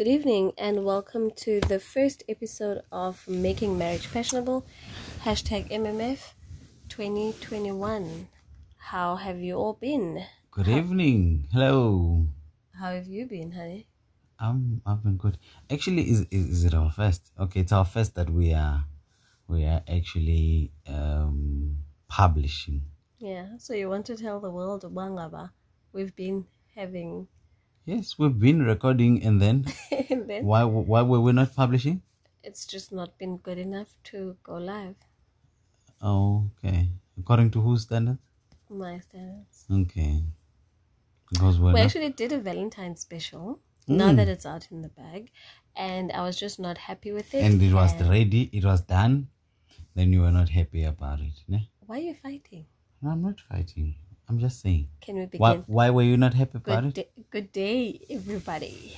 Good evening and welcome to the first episode of Making Marriage Fashionable, hashtag MMF 2021. How have you all been? Good evening. Hello. How have you been, honey? Um, I've been good. Actually, is, is is it our first? Okay, it's our first that we are we are actually um publishing. Yeah, so you want to tell the world, Bangaba, we've been having. Yes, we've been recording, and then and then why why were we not publishing? it's just not been good enough to go live. Okay. According to whose standards? My standards. Okay. Because we're We not. actually did a Valentine special. Now hmm. that it's out in the bag, and I was just not happy with it. and it was and- ready. It was done. Then you were not happy about it. Ne? Why are you fighting? No, I'm not fighting. I'm just saying. Can we begin? Why why were you not happy about Good, it? day, good day, everybody.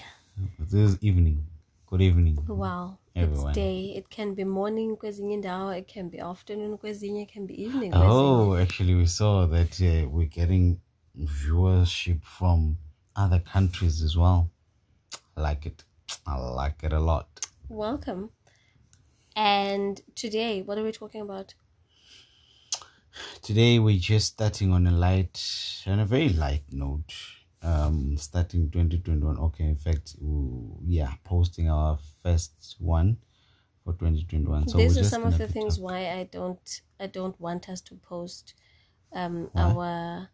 This is evening. Good evening. Wow, Everyone. it's day. It can be morning kwezinye indawo, it can be afternoon kwezinye, it can be evening Oh, actually, we saw that uh, we're getting viewership from other countries as well. I like it. I like it a lot. Welcome. And today, what are we talking about? Today we're just starting on a light, on a very light note. Um, starting 2021. Okay, in fact, we- yeah, posting our first one for 2021. So These just some of the things why I don't I don't want us to post um our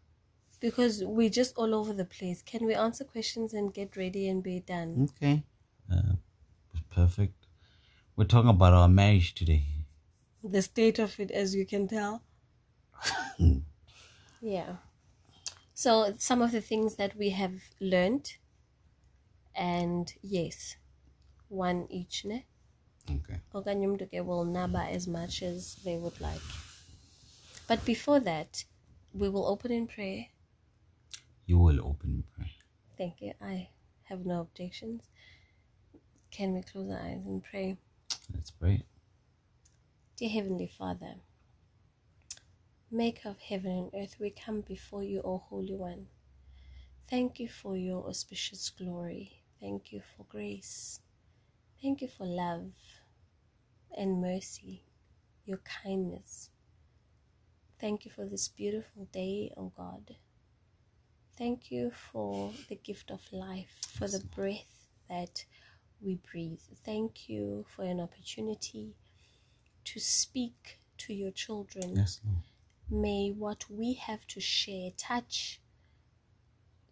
because we're just all over the place. Can we answer questions and get ready and be done? Okay, uh, perfect. We're talking about our marriage today. the state of it as you can tell yeah. So some of the things that we have learned and yes one each ne? Okay. okanye umntu ke will naba as much as they would like. But before that we will open in prayer. You will open in prayer. thank you. I have no objections. Can we close our eyes and pray? Let's pray. Dear Heavenly Father, Maker of heaven and earth, we come before you, O Holy One. Thank you for your auspicious glory. Thank you for grace. Thank you for love and mercy, your kindness. Thank you for this beautiful day, O God. Thank you for the gift of life, for the breath that we breathe. Thank you for an opportunity to speak to your children. Yes, Lord. May what we have to share touch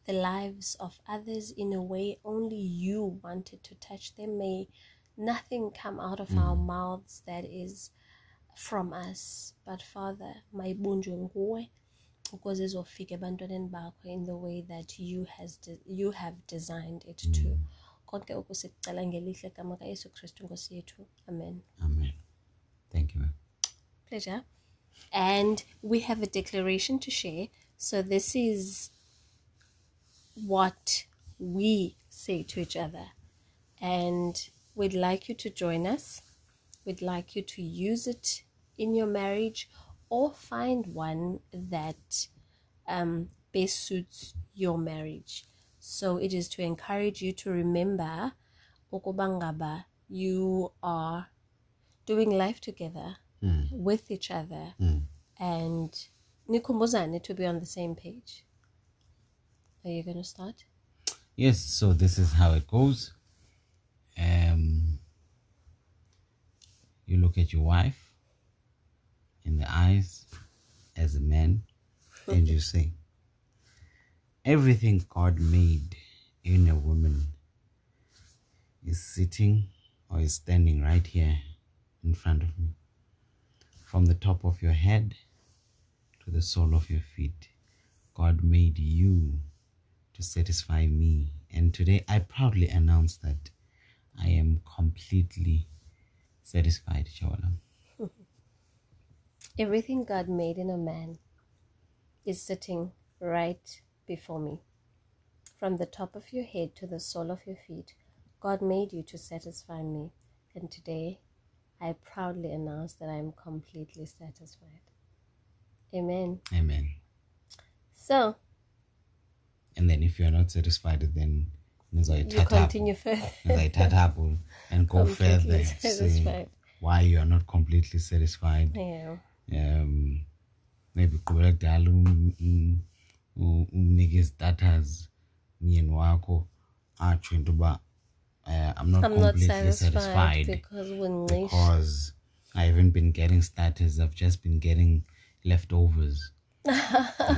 the lives of others in a way only you wanted to touch them. May nothing come out of our mm. mouths that is from us. But Father, mayibunjwe nguwe ukuze izofika ebantwaneni bakho in the way that you has de- you have designed it to. Mm. Konke okusicela ngelihle gama kaYesu Kristu Nkosi yethu. Amen. Amen. Thank you. ma'am. Pleasure. And we have a declaration to share. So this is what we say to each other. And we'd like you to join us. We'd like you to use it in your marriage or find one that um, best suits your marriage. So it is to encourage you to remember ukubangaba you are doing life together Mm. with each other Mm. and nikumbuzane to be on the same page. Are you going to start? Yes, so this is how it goes. Um, you look at your wife in the eyes as a man and you say, Everything God made in a woman is sitting or is standing right here in front of me. From the top of your head to the sole of your feet, God made you to satisfy me. And today I proudly announce that I am completely satisfied, Shawalam. Everything God made in a man is sitting right before me. From the top of your head to the sole of your feet, God made you to satisfy me. And today, I proudly announce that I am completely satisfied. Amen. Amen. So, And then if you're not satisfied, then you continue further. And go further. satisfied. Why you are not completely satisfied. Yeah. um maybe um- um- u- umnike izistatus myeni wakho atsho into yoba uh, i'm not I'm not completely satisfied, satisfied, because because i haven't been getting status i've just been getting leftovers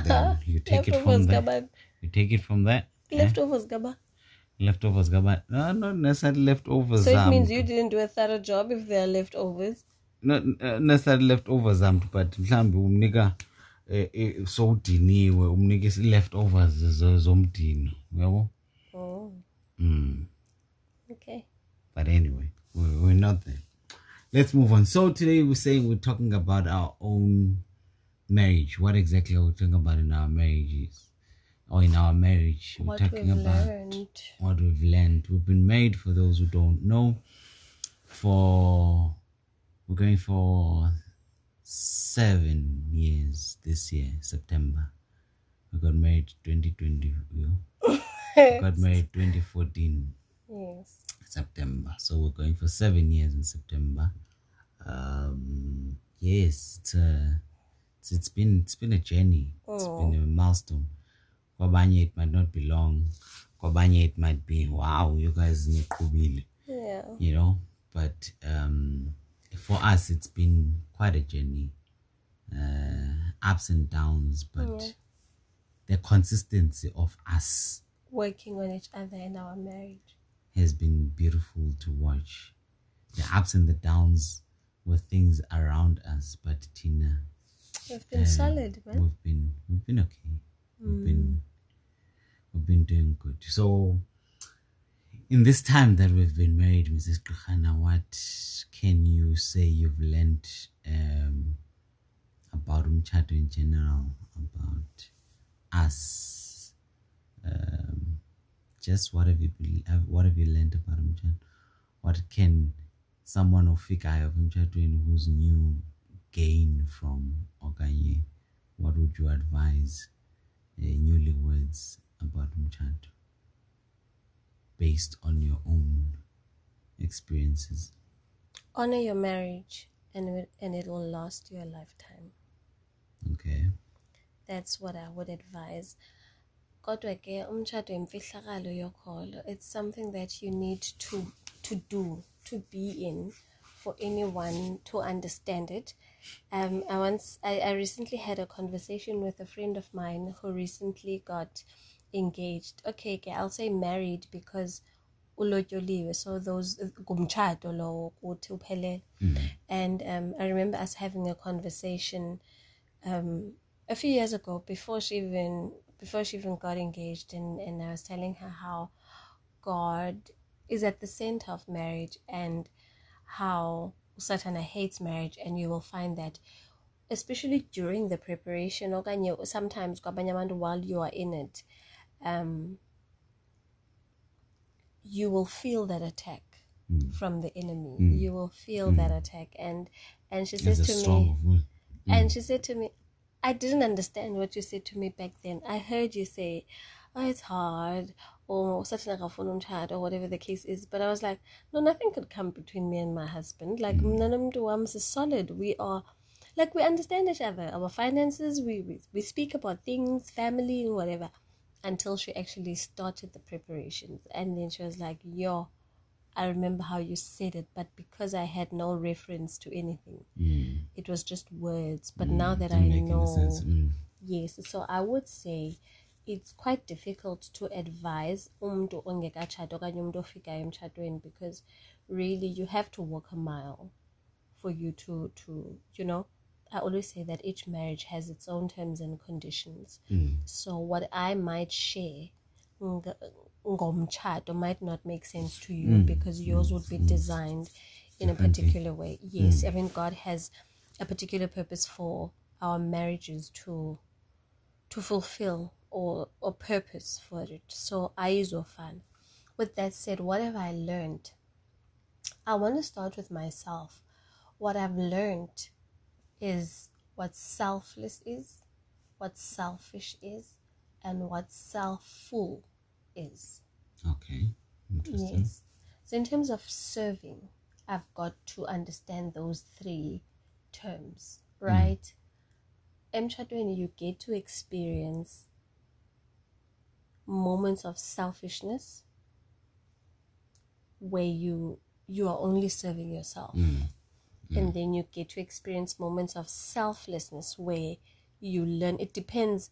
then you take it from leftovers there gaba you take it from eh? leftovers gaba. leftovers gaba no not necessarily leftovers So it um, means you didn't do a thorough job if there are leftovers. not uh, necessarily leftovers um but mhlambi umnika eh, eh, sowudiniwe umnika isi-leftovers zo- zomdino uyabo Oh, mm. But anyway we're, we're not there let's move on so today we're saying we're talking about our own marriage what exactly are we talking about in our marriages or in our marriage we're What talking we've about learned. what we've learned. We've been married for those who don't know. For we're going for seven years this year, September. We got married 2020. We got married 2014 Yes. September. So we're going for seven years in September. Um, yes, it's it's, it's been it's been a journey. It's been a milestone. Kwabanye it might not be long. Kwabanye it might be wow, you guys need niqhubile, Yeah. you know. But um, for us, it's been quite a journey. Uh, ups and downs, but the consistency of us Working on each other in our marriage. Has been beautiful to watch. The ups and the downs were things around us, but Tina, We've been solid, man. we've been we've been okay. We've been we've been doing good. So in this time that we've been married, Mrs. Kukhana, what can you say you've learned um, about Umchato in general, about us? Um, just what have you what have you learned about Umchato? What can someone ofikayo of Umchato who's new gain from Okanye? What would you advise uh, newlyweds about Umchato based on your own experiences? Honor your marriage and it, and it will last you a lifetime. Okay. That's what I would advise. Kodwa ke umshado imfihlakalo yokholo. It's something that you need to to do, to be in for anyone to understand it. Um I once I, I recently had a conversation with a friend of mine who recently got engaged. Okay, okay, I'll say married because ulotyoliwe so those kumchado lo kuthi uphelele and um, i remember us having a conversation um, a few years ago before she even before she even got engaged and, and i was telling her how god is at the center of marriage and how satana hates marriage and you will find that especially during the preparation okanye sometimes while you are in it um, you will feel that attack from the enemy. You will feel that attack, and and she says As to me, and she said to me, I didn't understand what you said to me back then. I heard you say, "Oh, it's hard," or something like a phone umtshado," or whatever the case is. But I was like, no, nothing could come between me and my husband. Like, mm. mna nomntu wam is solid. We are. Like we understand each other, our finances, we, we we speak about things, family and whatever until she actually started the preparations. And then she was like, Yo, I remember how you said it, but because I had no reference to anything, it was just words. But now that I Didn't any know. Mm. yes, so I would say it's quite difficult to advise umntu ongekatshati okanye umntu ofikayo emtshatweni because really you have to walk a mile for you to to you know i always say that each marriage has its own terms and conditions so what i might share ngomtshato might not make sense to you mm. because yours would be designed in a particular way. Yes mm. i mean god has a particular purpose for our marriages to to fulfill or or purpose for it. So ayizofana with that said what have i learned? I want to start with myself. What i've learned is what selfless is what selfish is and what self-full is Okay. Interesting. Yes. So in terms of serving, I've got to understand those three terms, mm. right? Emchadweni, you get to experience moments of selfishness where you you are only serving yourself. Mm. Mm. And then you get to experience moments of selflessness where you learn it depends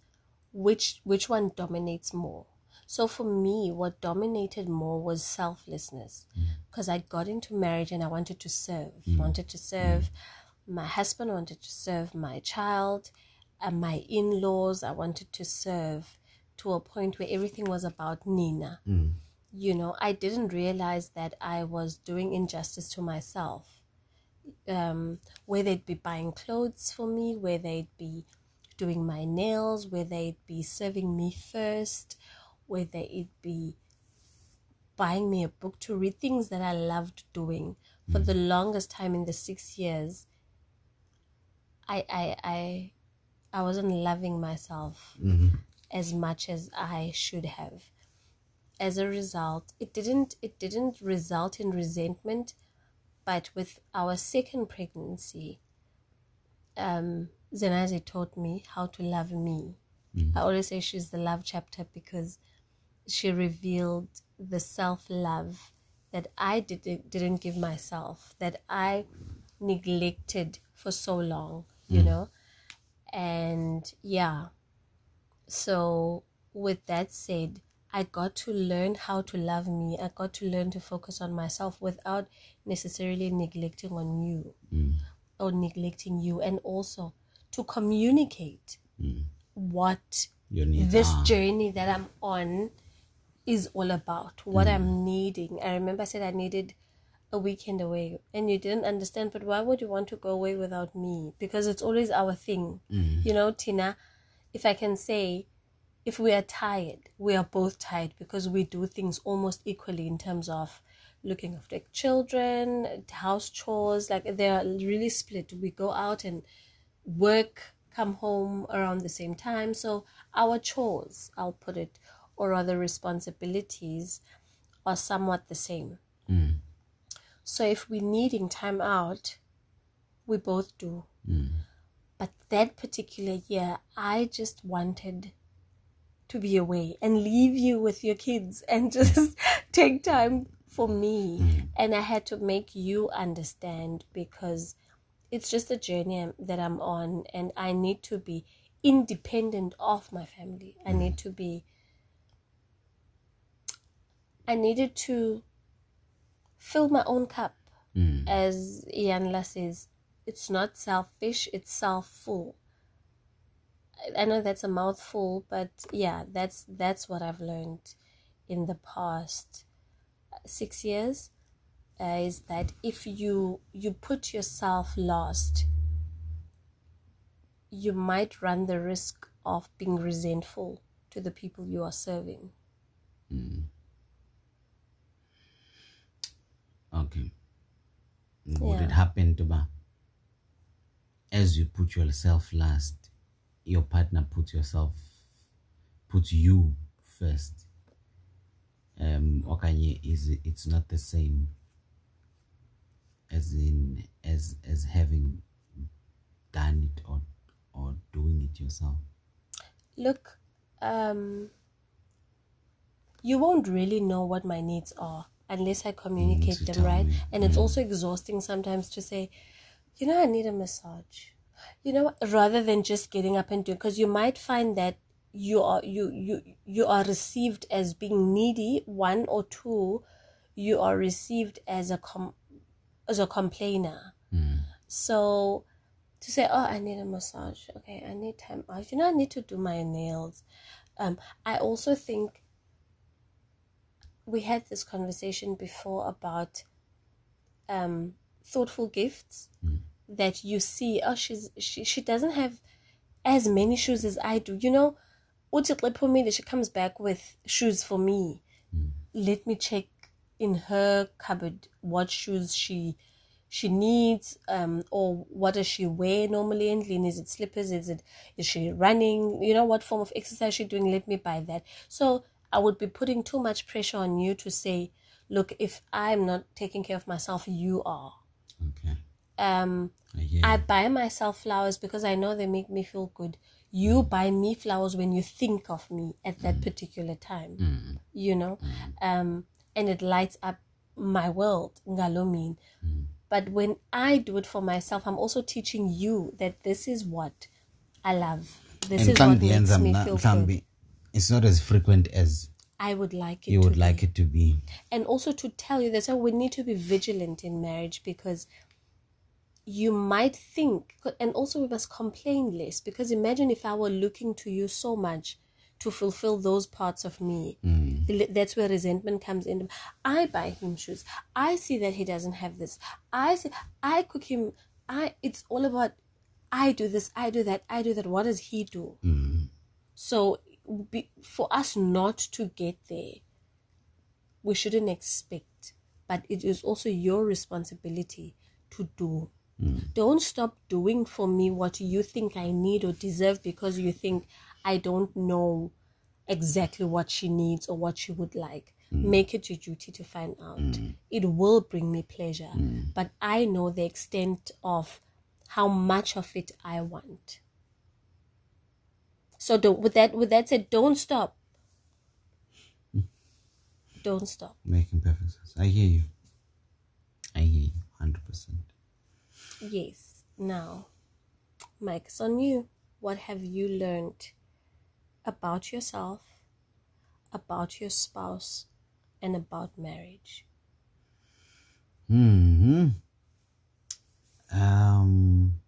which which one dominates more. So for me, what dominated more was selflessness mm. because I got into marriage and I wanted to serve, mm. wanted to serve mm. my husband, wanted to serve my child, and my in laws. I wanted to serve to a point where everything was about Nina. You know, I didn't realize that I was doing injustice to myself. Um, where they'd be buying clothes for me, where they'd be doing my nails, where they'd be serving me first, where they'd be buying me a book to read, things that I loved doing for the mm. longest time in the six years. I I I I wasn't loving myself mm-hmm. as much as I should have. As a result, it didn't it didn't result in resentment, but with our second pregnancy, um, Zenazi taught me how to love me. Mm. I always say she's the love chapter because she revealed the self love that I didn't didn't give myself, that I neglected for so long, you hmm. know? And yeah, so with that said, I got to learn how to love me. I got to learn to focus on myself without necessarily neglecting on you hmm. or neglecting you, and also to communicate hmm. what Your needs this are. journey that I'm on is all about, what I'm mm. needing. I remember I said I needed a weekend away, and you didn't understand, but why would you want to go away without me? Because it's always our thing. Mm. You know, Tina, if I can say, if we are tired, we are both tired because we do things almost equally in terms of looking after children, house chores, like they are really split. We go out and work, come home around the same time. So our chores, I'll put it, or other responsibilities are somewhat the same. Mm. So if we're needing time out, we both do. Mm. But that particular year, I just wanted to be away and leave you with your kids and just take time for me. Mm. And I had to make you understand because it's just a journey that I'm on, and I need to be independent of my family. I need to be. I needed to fill my own cup, as Ian Iyanla says. It's not selfish; it's self-full. I- I know that's a mouthful, but yeah, that's that's what I've learned in the past six years uh, is that if you you put yourself last, you might run the risk of being resentful to the people you are serving. Okay. Would Yeah. it happen to ba? As you put yourself last, your partner puts yourself, puts you first. Um, okanye is it's not the same. As in, as as having done it or or doing it yourself. Look, um, you won't really know what my needs are unless I communicate them, right? me. And it's also exhausting sometimes to say, you know, I need a massage. You know, rather than just getting up and doing, because you might find that you are you you you are received as being needy. One or two, you are received as a com as a complainer. So to say, oh, I need a massage. Okay, I need time out. You know, I need to do my nails. Um, I also think we had this conversation before about um thoughtful gifts that you see. Oh, she's she she doesn't have as many shoes as I do. You know, iphumile, she comes back with shoes for me. Let me check in her cupboard what shoes she she needs um or what does she wear normally endlini is it slippers is it is she running you know what form of exercise she doing let me buy that so I would be putting too much pressure on you to say, look, if I'm not taking care of myself, you are. Okay. Um, I I buy myself flowers because I know they make me feel good. You Mm. buy me flowers when you think of me at that particular time, Mm. you know, um, and it lights up my world. mean. But when I do it for myself, I'm also teaching you that this is what I love. This And is what makes me feel good. It's not as frequent as I would like it you to would be. like it to be. and also to tell you that's why we need to be vigilant in marriage because you might think and also we must complain less because imagine if i were looking to you so much to fulfill those parts of me. Mm. That's where resentment comes in. I buy him shoes. I see that he doesn't have this. I see i cook him. I it's all about i do this i do that i do that. What does he do? Mm. So be, for us not to get there we shouldn't expect, but it is also your responsibility to do. Hmm. Don't stop doing for me what you think I need or deserve because you think I don't know exactly what she needs or what she would like. Hmm. Make it your duty to find out. Hmm. It will bring me pleasure, but I know the extent of how much of it I want. So don't, with that with that said, don't stop. Don't stop. Making perfect sense. I hear you. I hear you, hundred percent. Yes. Now, Mike, it's on you. What have you learned about yourself, about your spouse, and about marriage? Hmm. Um.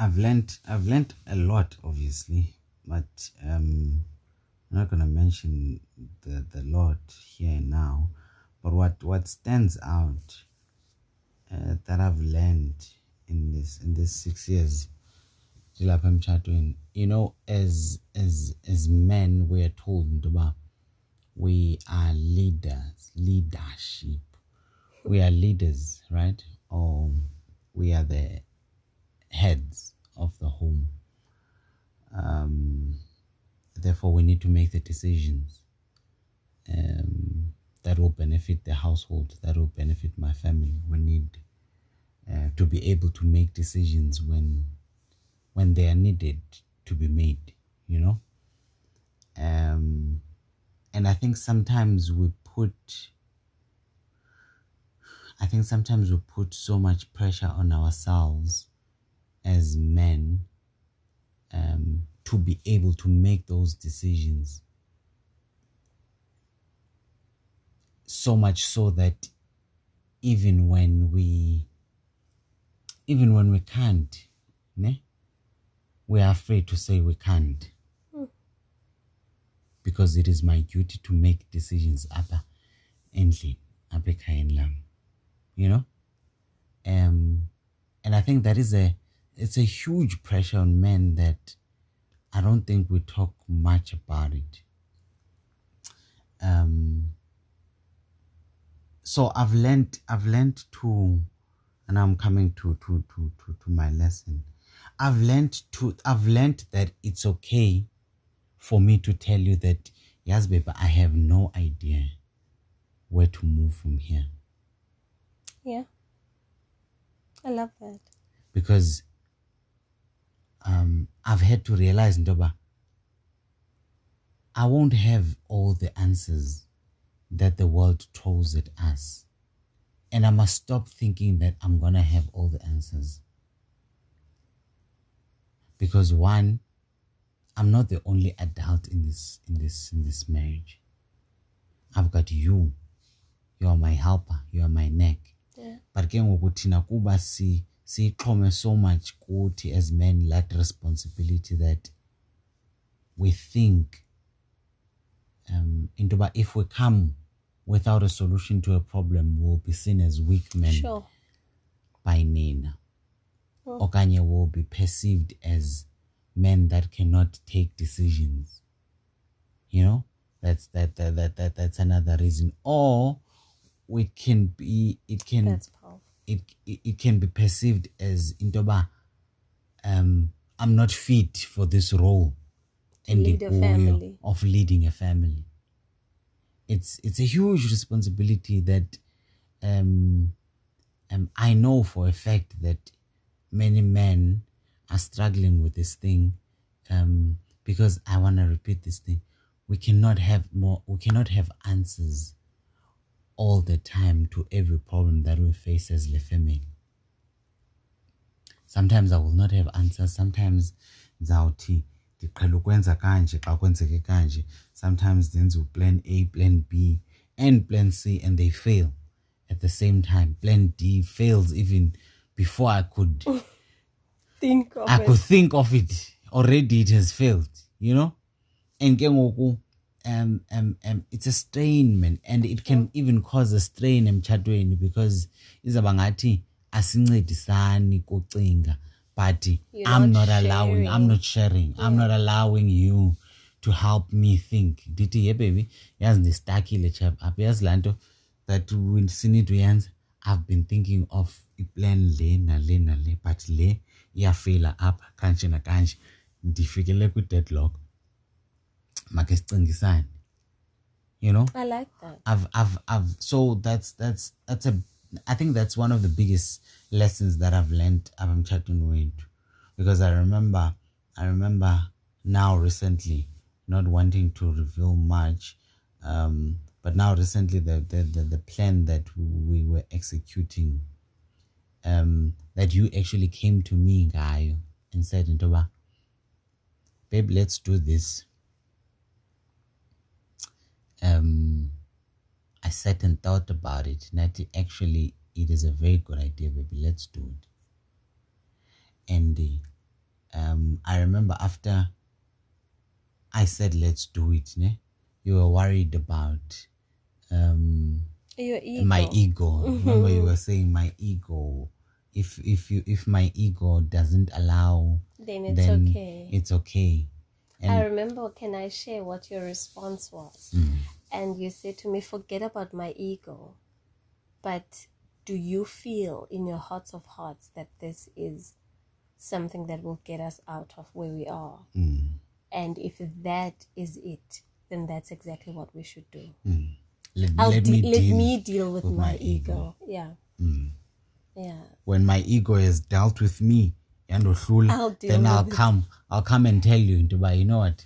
I've learned. I've learned a lot, obviously, but um, I'm not gonna mention the the lot here now. But what what stands out uh, that I've learned in this in this six years, you know, as as as men, we are told we are leaders, leadership. We are leaders, right? Or we are the heads of the home. Um, therefore, we need to make the decisions um, that will benefit the household, that will benefit my family. We need uh, to be able to make decisions when when they are needed to be made. You know. Um, and I think sometimes we put I think sometimes we put so much pressure on ourselves as men um, to be able to make those decisions. So much so that even when we even when we can't, ne, we are afraid to say we can't. Because it is my duty to make decisions apha ekhayeni lam you know? Um and i think that is a it's a huge pressure on men that i don't think we talk much about it um so i've learned i've learned to and i'm coming to to to to, to my lesson i've learned to i've learned that it's okay for me to tell you that yes baby i have no idea where to move from here Yeah. I love that. because um, I've had to realize, Ndoba, I won't have all the answers that the world throws at us. And I must stop thinking that I'm going to have all the answers. Because one, I'm not the only adult in this in this in this marriage. I've got you. You are my helper. You are my neck. Yeah. but ke ngoku thina kuba si siyixhome so much kuthi as men that responsibility that we think um into yoba if we come without a solution to a problem we'll be seen as weak men Sure. by nina Hmm. okanye will be perceived as men that cannot take decisions you know that's that that, that, that that's another reason or it can be it can. It, it it can be perceived as intoba um I'm not fit for this role lead a endikuyo family. of leading a family it's it's a huge responsibility that um, um i know for a fact that many men are struggling with this thing um because i want to repeat this thing we cannot have more we cannot have answers all the time to every problem that we face as the sometimes i will not have answers sometimes ndizawuthi ndiqhela ukwenza kanje xa kwenzeke kanje sometimes uplan a plan b and plan c and they fail at the same time plan d fails even before i could Think of I it. could think of it. Already it has failed, you know? And ke ngoku, um, um, um, it's a strain, man. And it can even cause a strain emtshatweni because izaba ngathi asincedisani kucinga. But You're I'm not not, allowing, I'm not sharing. I'm not allowing you to help me think. Ndithi, yeah, baby, yazi ndistakile chap. Apha yazi laa nto that we sinid uyenza. I've been thinking of iplan le nale nale but le iyafeyila apha kanje nakanje ndifikele kwi-deadlock make sicingisane you know I like that. I've, I've, I've, so that's, that's, that's a, I think that's one of the biggest lessons that I've learned I'm chatting with because I remember, I remember now recently not wanting to reveal much, um, but now recently the, the, the, the plan that we were executing, um, that you actually came to me, guy, and said, Ntoba, babe, let's do this. Um, I sat and thought about it. Natty, actually, it is a very good idea, baby. Let's do it. And uh, um, I remember after I said, let's do it, ne? you were worried about um, ego. my ego. Remember, you were saying my ego. If if you if my ego doesn't allow, Then it's then okay. It's okay. I remember, can I share what your response was? Mm. And you said to me, forget about my ego. But do you feel in your hearts of hearts that this is something that will get us out of where we are? Mm. And if that is it, then that's exactly what we should do. Mm. Let, I'll let de- me let deal me deal with, with my, my ego. Yeah. Yeah. when my ego has dealt with me and I'll then I'll it. come I'll come and tell you into you know what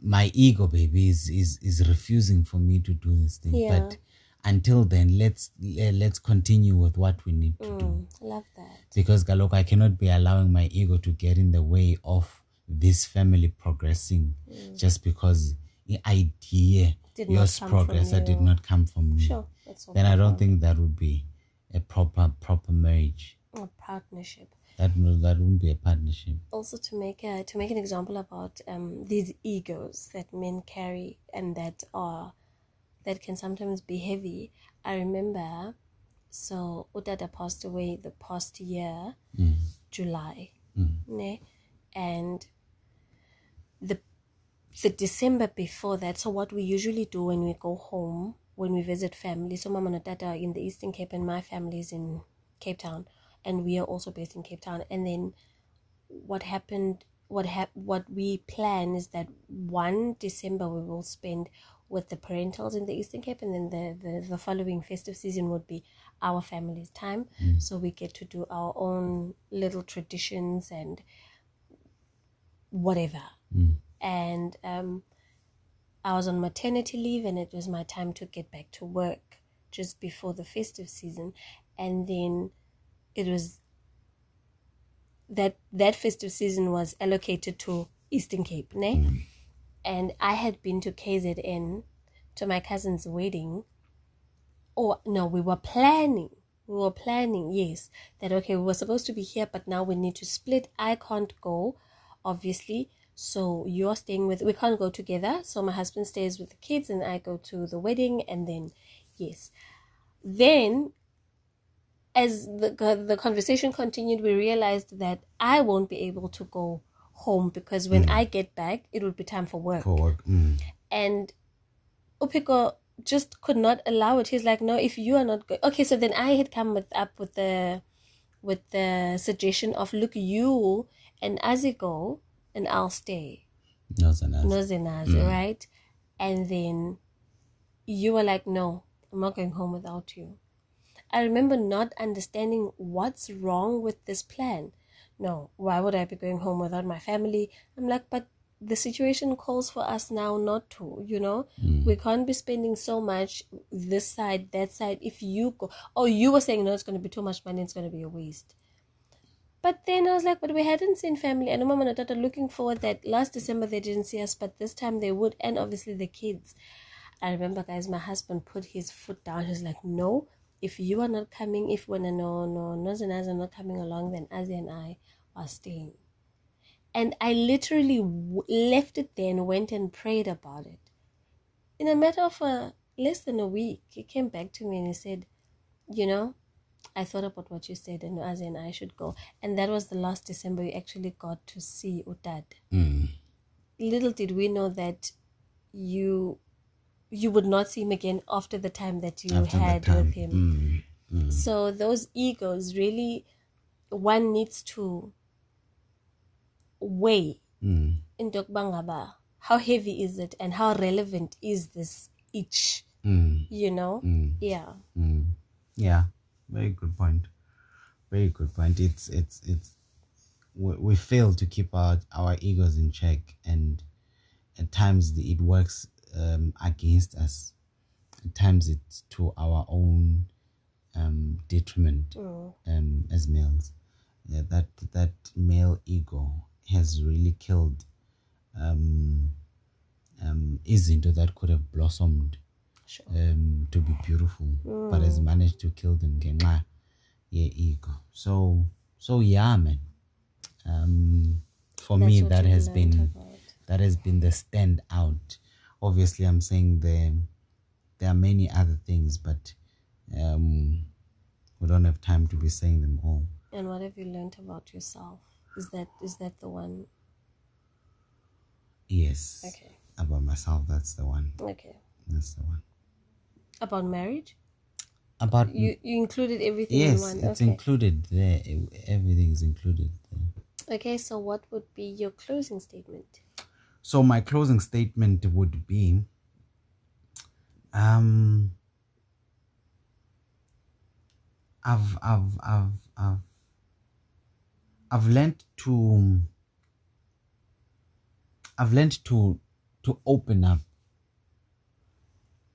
my ego baby is is is refusing for me to do this thing Yeah. but until then let's le- let's continue with what we need to do Mm, love that. because Galok, I cannot be allowing my ego to get in the way of this family progressing just because the idea Mm. Did yours progress that did not come from me Sure. Then I don't think that would be a proper proper marriage. A partnership. That no- that wouldn't be a partnership. also to make a, to make an example about um, these egos that men carry and that are that can sometimes be heavy. I remember, so Udada passed away the past year, July, ne? and the the December before that. So what we usually do when we go home when we visit family. So Mama and Dada are in the Eastern Cape and my family is in Cape Town, and we are also based in Cape Town. And then what happened what hap- what we plan is that one December we will spend with the parentals in the Eastern Cape and then the, the, the following festive season would be our family's time. So we get to do our own little traditions and whatever. And um I was on maternity leave and it was my time to get back to work just before the festive season and then it was that that festive season was allocated to Eastern Cape, ne? Mm. And I had been to KZN to my cousin's wedding. Or no, we were planning. We were planning, yes, that okay, we were supposed to be here, but now we need to split. I can't go, obviously. So you're staying with we can't go together. So my husband stays with the kids and I go to the wedding and then yes. Then as the the conversation continued, we realized that I won't be able to go home because when I get back, it would be time for work. For work. Mm. And Upiko just could not allow it. He's like, "No, if you are not going, okay." So then I had come with up with the with the suggestion of, "Look, you and Azzy go, and I'll stay." And knows. Nozenaze, right? And then you were like, no, I'm not going home without you. I remember not understanding what's wrong with this plan. No, why would I be going home without my family? I'm like, but the situation calls for us now not to, you know? Hmm. We can't be spending so much this side, that side. If you go, oh, you were saying, no, it's going to be too much money, it's going to be a waste. But then I was like, but we hadn't seen family. And Mama and Tata looking forward that last December they didn't see us, but this time they would, and obviously the kids. I remember, guys, my husband put his foot down. He's like, no, if you are not coming, if when no, no, Naz and Naz are not coming along, then Azzy and I are staying. And I literally w- left it there and went and prayed about it. In a matter of a, less than a week, he came back to me and he said, you know, I thought about what you said, and Azzy and I should go. And that was the last December we actually got to see Utad. Mm. Little did we know that you you would not see him again after the time that you After had time. with him. Mm. Mm. So those egos really one needs to weigh Mm. into Bangaba. How heavy is it and how relevant is this each? Mm. You know? Mm. Yeah. Mm. Yeah, very good point. Very good point. It's it's it's we, we fail to keep our our egos in check, and at times the, it works um, against us. At times it's to our own um, detriment Mm. um, as males. Yeah, that that male ego has really killed um, um, izinto that could have blossomed Sure. um, to be beautiful, but has managed to kill them ngenxa ye-ego. So, so yeah, man. Um, for me, That's what that has been about. that has been the standout. Obviously, I'm saying there there are many other things, but um, we don't have time to be saying them all. And what have you learned about yourself? Is that is that the one? Yes, Okay. about myself, that's the one. Okay. That's the one. About marriage? About You you included everything yes, in one. it's okay. included there. Everything is included there. okay, so what would be your closing statement? So my closing statement would be um I've I've I've I've I've learned to I've learned to to open up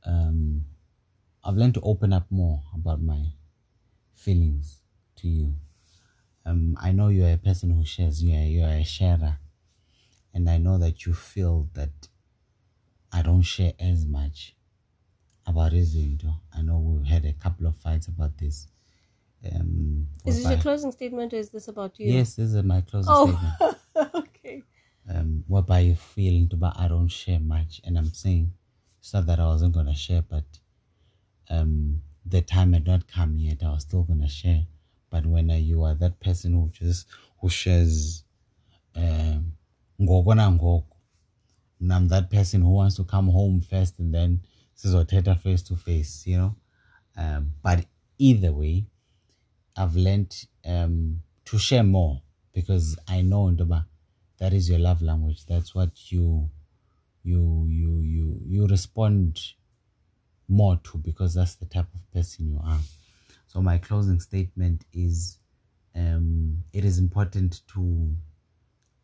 um I've learned to open up more about my feelings to you. Um I know you're a person who shares, you are you're a sharer and I know that you feel that I don't share as much about Izinto. I know we've had a couple of fights about this. Um, Is this your closing statement or is this about you? yes, this is my closing Oh, statement. okay. Um, whereby you feel but I don't share much, and I'm saying it's not that I wasn't gonna share, but um, the time had not come yet. I was still gonna share, but when uh, you are that person who just who shares, um, ngoko and I'm that person who wants to come home first and then sizothetha face to face, you know. Um, but either way, I've learned um, to share more because I know Ndoba, that is your love language. That's what you you you you you respond more to because that's the type of person you are. So my closing statement is um, it is important to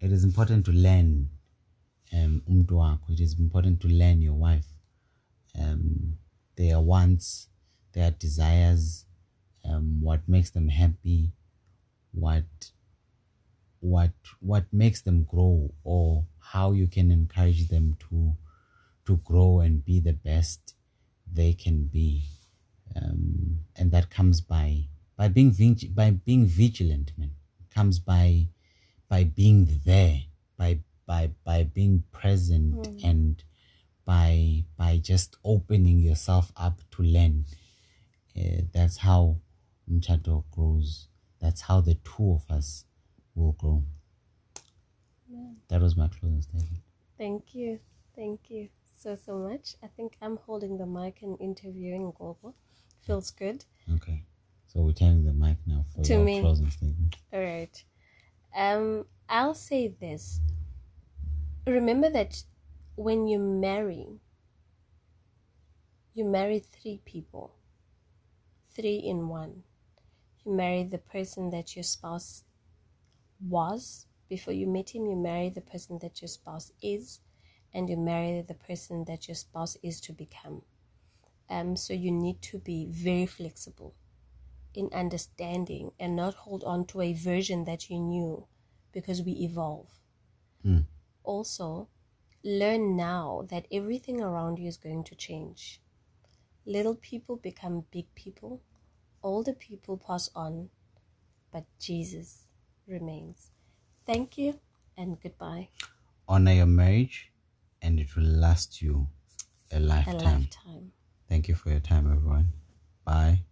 it is important to learn um. It is important to learn your wife. Um, their wants, their desires, um, what makes them happy, what what what makes them grow, or how you can encourage them to to grow and be the best they can be, um, and that comes by by being by being vigilant, man. It comes by by being there, by by by being present, and by by just opening yourself up to learn. Uh, that's how Mchato grows. That's how the two of us will grow. That was my closing statement. Thank you. Thank you so, so much. I think I'm holding the mic and interviewing Gogo. Feels good. Okay. So we're turning the mic now for To your me. closing statement. All right. Um, I'll say this. remember that when you marry, you marry three people, three in one. You marry the person that your spouse was before you met him, you marry the person that your spouse is, and you marry the person that your spouse is to become. Um, so you need to be very flexible in understanding and not hold on to a version that you knew because we evolve. Mm. Also, learn now that everything around you is going to change. Little people become big people, older people pass on, but Jesus remains. Thank you and goodbye. Honor your marriage, and it will last you a lifetime. A lifetime. lifetime. Thank you for your time, everyone. Bye.